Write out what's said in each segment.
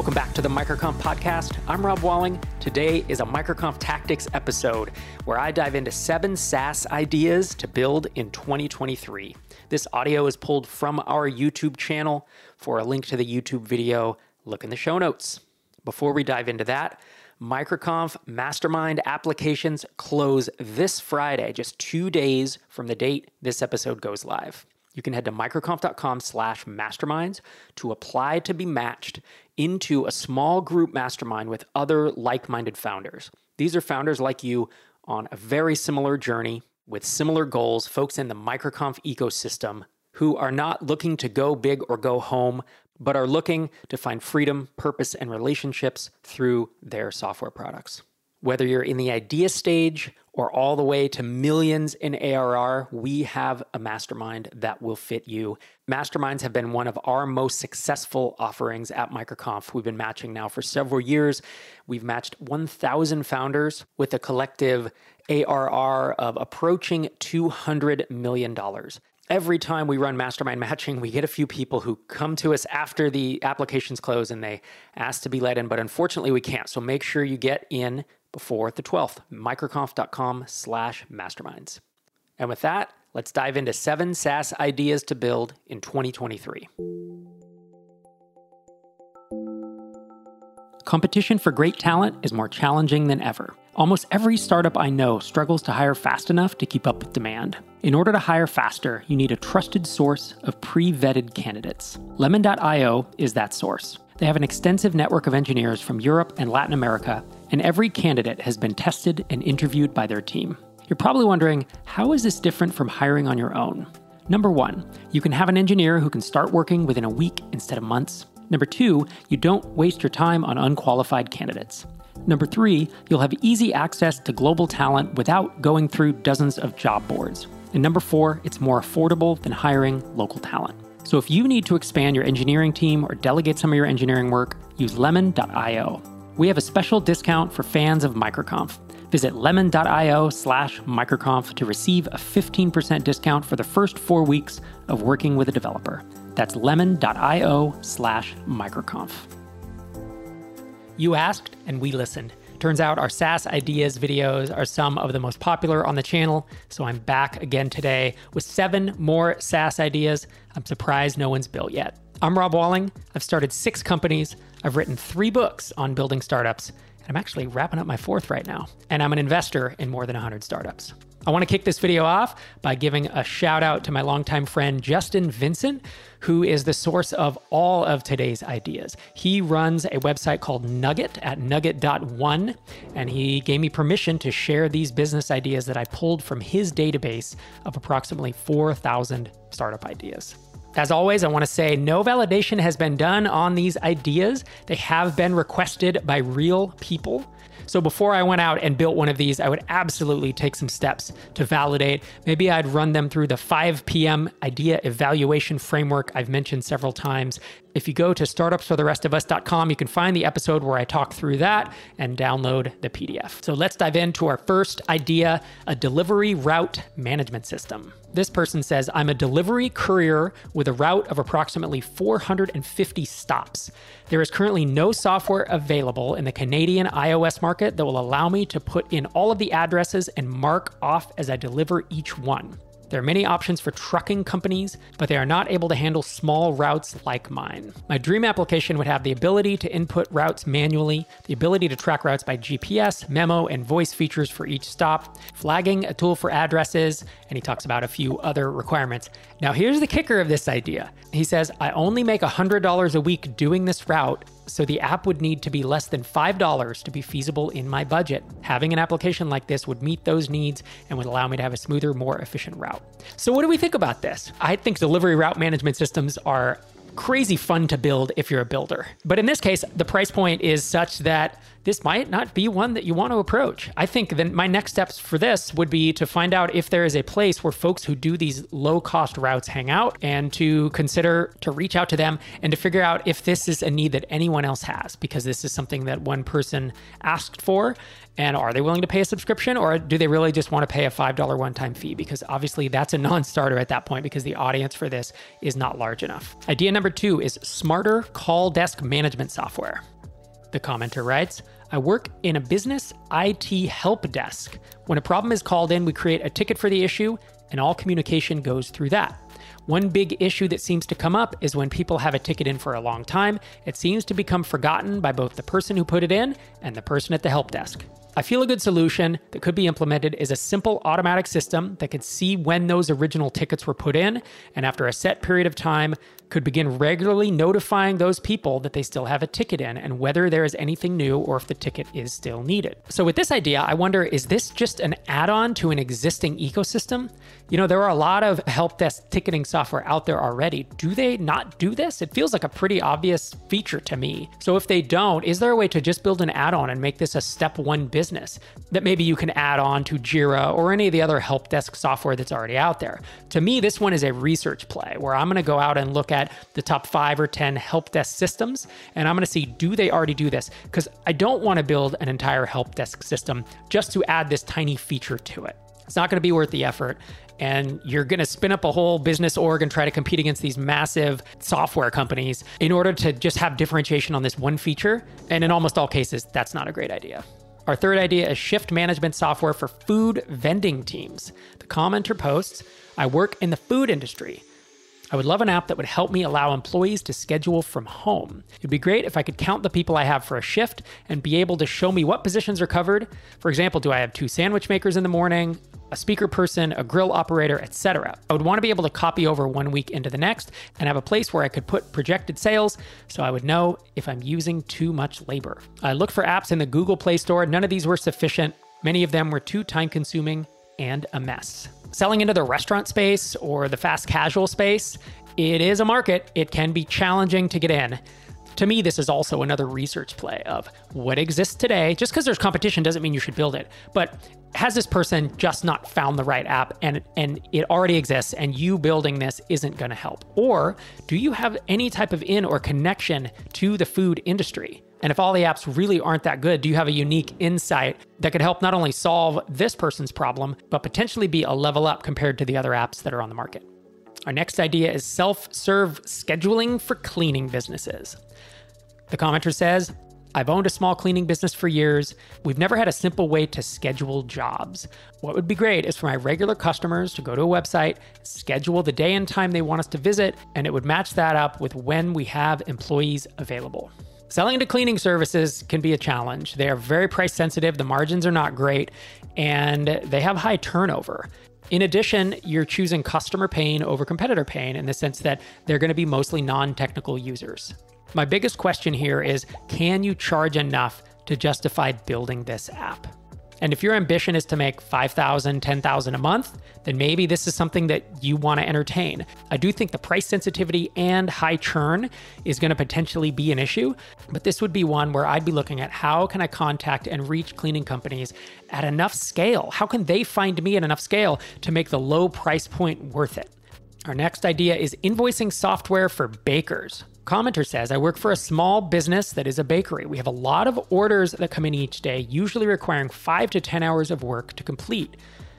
Welcome back to the Microconf podcast. I'm Rob Walling. Today is a Microconf Tactics episode where I dive into seven SaaS ideas to build in 2023. This audio is pulled from our YouTube channel. For a link to the YouTube video, look in the show notes. Before we dive into that, Microconf Mastermind applications close this Friday, just two days from the date this episode goes live. You can head to microconf.com slash masterminds to apply to be matched into a small group mastermind with other like minded founders. These are founders like you on a very similar journey with similar goals, folks in the microconf ecosystem who are not looking to go big or go home, but are looking to find freedom, purpose, and relationships through their software products. Whether you're in the idea stage or all the way to millions in ARR, we have a mastermind that will fit you. Masterminds have been one of our most successful offerings at MicroConf. We've been matching now for several years. We've matched 1,000 founders with a collective ARR of approaching $200 million every time we run mastermind matching, we get a few people who come to us after the applications close and they ask to be let in, but unfortunately we can't. So make sure you get in before the 12th, microconf.com slash masterminds. And with that, let's dive into seven SaaS ideas to build in 2023. Competition for great talent is more challenging than ever. Almost every startup I know struggles to hire fast enough to keep up with demand. In order to hire faster, you need a trusted source of pre vetted candidates. Lemon.io is that source. They have an extensive network of engineers from Europe and Latin America, and every candidate has been tested and interviewed by their team. You're probably wondering how is this different from hiring on your own? Number one, you can have an engineer who can start working within a week instead of months. Number two, you don't waste your time on unqualified candidates. Number three, you'll have easy access to global talent without going through dozens of job boards. And number four, it's more affordable than hiring local talent. So if you need to expand your engineering team or delegate some of your engineering work, use lemon.io. We have a special discount for fans of MicroConf. Visit lemon.io slash microconf to receive a 15% discount for the first four weeks of working with a developer. That's lemon.io slash microconf. You asked, and we listened. Turns out our SaaS ideas videos are some of the most popular on the channel, so I'm back again today with seven more SaaS ideas I'm surprised no one's built yet. I'm Rob Walling. I've started six companies. I've written three books on building startups, and I'm actually wrapping up my fourth right now. And I'm an investor in more than 100 startups. I want to kick this video off by giving a shout out to my longtime friend Justin Vincent, who is the source of all of today's ideas. He runs a website called Nugget at nugget.one, and he gave me permission to share these business ideas that I pulled from his database of approximately 4,000 startup ideas. As always, I want to say no validation has been done on these ideas. They have been requested by real people. So before I went out and built one of these, I would absolutely take some steps to validate. Maybe I'd run them through the 5 p.m. idea evaluation framework I've mentioned several times. If you go to startupsfortherestofus.com, you can find the episode where I talk through that and download the PDF. So let's dive into our first idea a delivery route management system. This person says, I'm a delivery courier with a route of approximately 450 stops. There is currently no software available in the Canadian iOS market that will allow me to put in all of the addresses and mark off as I deliver each one. There are many options for trucking companies, but they are not able to handle small routes like mine. My dream application would have the ability to input routes manually, the ability to track routes by GPS, memo, and voice features for each stop, flagging a tool for addresses, and he talks about a few other requirements. Now, here's the kicker of this idea. He says, I only make $100 a week doing this route, so the app would need to be less than $5 to be feasible in my budget. Having an application like this would meet those needs and would allow me to have a smoother, more efficient route. So, what do we think about this? I think delivery route management systems are crazy fun to build if you're a builder. But in this case, the price point is such that this might not be one that you want to approach. I think then my next steps for this would be to find out if there is a place where folks who do these low cost routes hang out and to consider to reach out to them and to figure out if this is a need that anyone else has because this is something that one person asked for and are they willing to pay a subscription or do they really just want to pay a $5 one time fee? Because obviously that's a non starter at that point because the audience for this is not large enough. Idea number two is smarter call desk management software. The commenter writes, I work in a business IT help desk. When a problem is called in, we create a ticket for the issue, and all communication goes through that. One big issue that seems to come up is when people have a ticket in for a long time, it seems to become forgotten by both the person who put it in and the person at the help desk. I feel a good solution that could be implemented is a simple automatic system that could see when those original tickets were put in, and after a set period of time, could begin regularly notifying those people that they still have a ticket in and whether there is anything new or if the ticket is still needed. So, with this idea, I wonder is this just an add on to an existing ecosystem? You know, there are a lot of help desk ticketing software out there already. Do they not do this? It feels like a pretty obvious feature to me. So, if they don't, is there a way to just build an add on and make this a step one business that maybe you can add on to Jira or any of the other help desk software that's already out there? To me, this one is a research play where I'm going to go out and look at the top five or 10 help desk systems and I'm going to see do they already do this? Because I don't want to build an entire help desk system just to add this tiny feature to it. It's not going to be worth the effort and you're going to spin up a whole business org and try to compete against these massive software companies in order to just have differentiation on this one feature. And in almost all cases, that's not a great idea. Our third idea is shift management software for food vending teams. The commenter posts I work in the food industry. I would love an app that would help me allow employees to schedule from home. It'd be great if I could count the people I have for a shift and be able to show me what positions are covered. For example, do I have two sandwich makers in the morning, a speaker person, a grill operator, etc. I would want to be able to copy over one week into the next and have a place where I could put projected sales so I would know if I'm using too much labor. I looked for apps in the Google Play Store. None of these were sufficient. Many of them were too time consuming and a mess. Selling into the restaurant space or the fast casual space, it is a market. It can be challenging to get in. To me, this is also another research play of what exists today. Just because there's competition doesn't mean you should build it. But has this person just not found the right app and and it already exists and you building this isn't going to help? Or do you have any type of in or connection to the food industry? And if all the apps really aren't that good, do you have a unique insight that could help not only solve this person's problem, but potentially be a level up compared to the other apps that are on the market? Our next idea is self serve scheduling for cleaning businesses. The commenter says, I've owned a small cleaning business for years. We've never had a simple way to schedule jobs. What would be great is for my regular customers to go to a website, schedule the day and time they want us to visit, and it would match that up with when we have employees available. Selling to cleaning services can be a challenge. They are very price sensitive, the margins are not great, and they have high turnover. In addition, you're choosing customer pain over competitor pain in the sense that they're going to be mostly non technical users. My biggest question here is can you charge enough to justify building this app? And if your ambition is to make 5,000, 10,000 a month, then maybe this is something that you want to entertain. I do think the price sensitivity and high churn is going to potentially be an issue, but this would be one where I'd be looking at how can I contact and reach cleaning companies at enough scale? How can they find me at enough scale to make the low price point worth it? Our next idea is invoicing software for bakers. Commenter says, I work for a small business that is a bakery. We have a lot of orders that come in each day, usually requiring five to 10 hours of work to complete.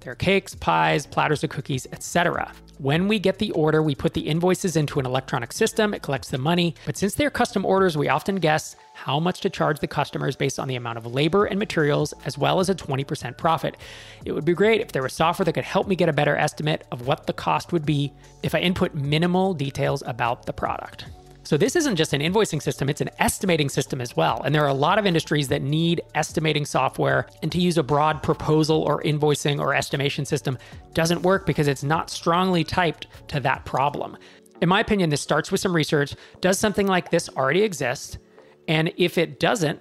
There are cakes, pies, platters of cookies, etc. When we get the order, we put the invoices into an electronic system, it collects the money. But since they're custom orders, we often guess how much to charge the customers based on the amount of labor and materials, as well as a 20% profit. It would be great if there was software that could help me get a better estimate of what the cost would be if I input minimal details about the product. So this isn't just an invoicing system, it's an estimating system as well. And there are a lot of industries that need estimating software. And to use a broad proposal or invoicing or estimation system doesn't work because it's not strongly typed to that problem. In my opinion, this starts with some research. Does something like this already exist? And if it doesn't,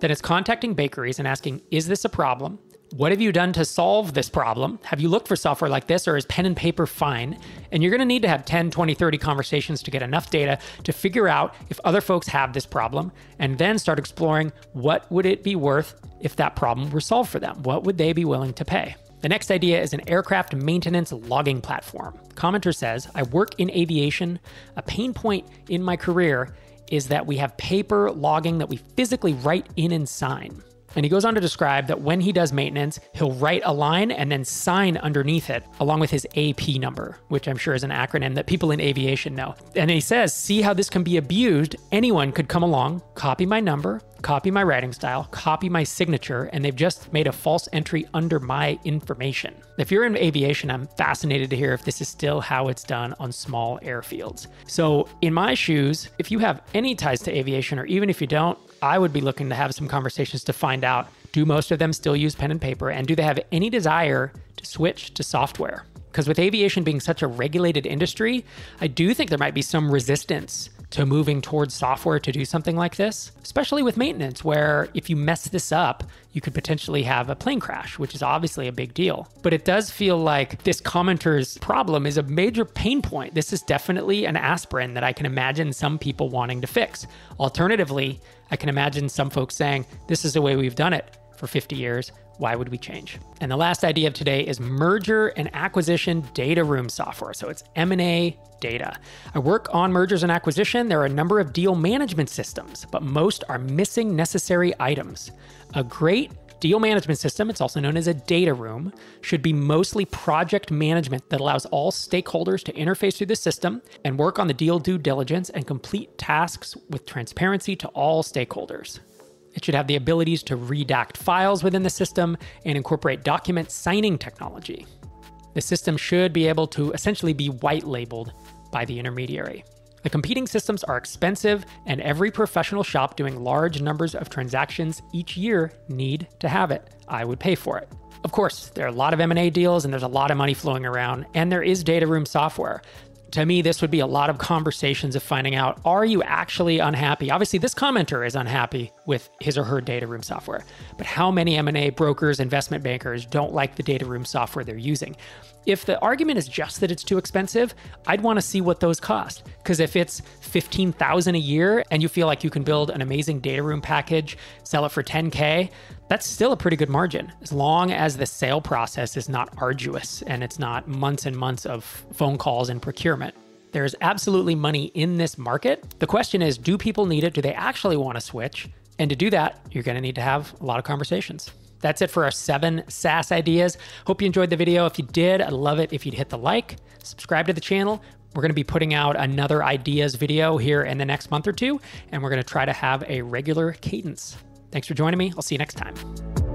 then it's contacting bakeries and asking, is this a problem? What have you done to solve this problem? Have you looked for software like this or is pen and paper fine? And you're going to need to have 10, 20, 30 conversations to get enough data to figure out if other folks have this problem and then start exploring what would it be worth if that problem were solved for them? What would they be willing to pay? The next idea is an aircraft maintenance logging platform. Commenter says, I work in aviation. A pain point in my career is that we have paper logging that we physically write in and sign. And he goes on to describe that when he does maintenance, he'll write a line and then sign underneath it, along with his AP number, which I'm sure is an acronym that people in aviation know. And he says, see how this can be abused? Anyone could come along, copy my number, copy my writing style, copy my signature, and they've just made a false entry under my information. If you're in aviation, I'm fascinated to hear if this is still how it's done on small airfields. So, in my shoes, if you have any ties to aviation, or even if you don't, I would be looking to have some conversations to find out do most of them still use pen and paper, and do they have any desire to switch to software? Because with aviation being such a regulated industry, I do think there might be some resistance to moving towards software to do something like this, especially with maintenance, where if you mess this up, you could potentially have a plane crash, which is obviously a big deal. But it does feel like this commenter's problem is a major pain point. This is definitely an aspirin that I can imagine some people wanting to fix. Alternatively, I can imagine some folks saying, This is the way we've done it for 50 years. Why would we change? And the last idea of today is merger and acquisition data room software. So it's M&A data. I work on mergers and acquisition. There are a number of deal management systems, but most are missing necessary items. A great Deal management system, it's also known as a data room, should be mostly project management that allows all stakeholders to interface through the system and work on the deal due diligence and complete tasks with transparency to all stakeholders. It should have the abilities to redact files within the system and incorporate document signing technology. The system should be able to essentially be white labeled by the intermediary. The competing systems are expensive, and every professional shop doing large numbers of transactions each year need to have it. I would pay for it. Of course, there are a lot of M&A deals and there's a lot of money flowing around, and there is data room software to me, this would be a lot of conversations of finding out are you actually unhappy? Obviously, this commenter is unhappy with his or her data room software, but how many M&A brokers, investment bankers don't like the data room software they're using? If the argument is just that it's too expensive, I'd want to see what those cost. Because if it's 15,000 a year and you feel like you can build an amazing data room package, sell it for 10K, that's still a pretty good margin as long as the sale process is not arduous and it's not months and months of phone calls and procurement. There's absolutely money in this market. The question is do people need it? Do they actually want to switch? And to do that, you're going to need to have a lot of conversations. That's it for our seven SaaS ideas. Hope you enjoyed the video. If you did, I'd love it if you'd hit the like, subscribe to the channel. We're going to be putting out another ideas video here in the next month or two, and we're going to try to have a regular cadence. Thanks for joining me. I'll see you next time.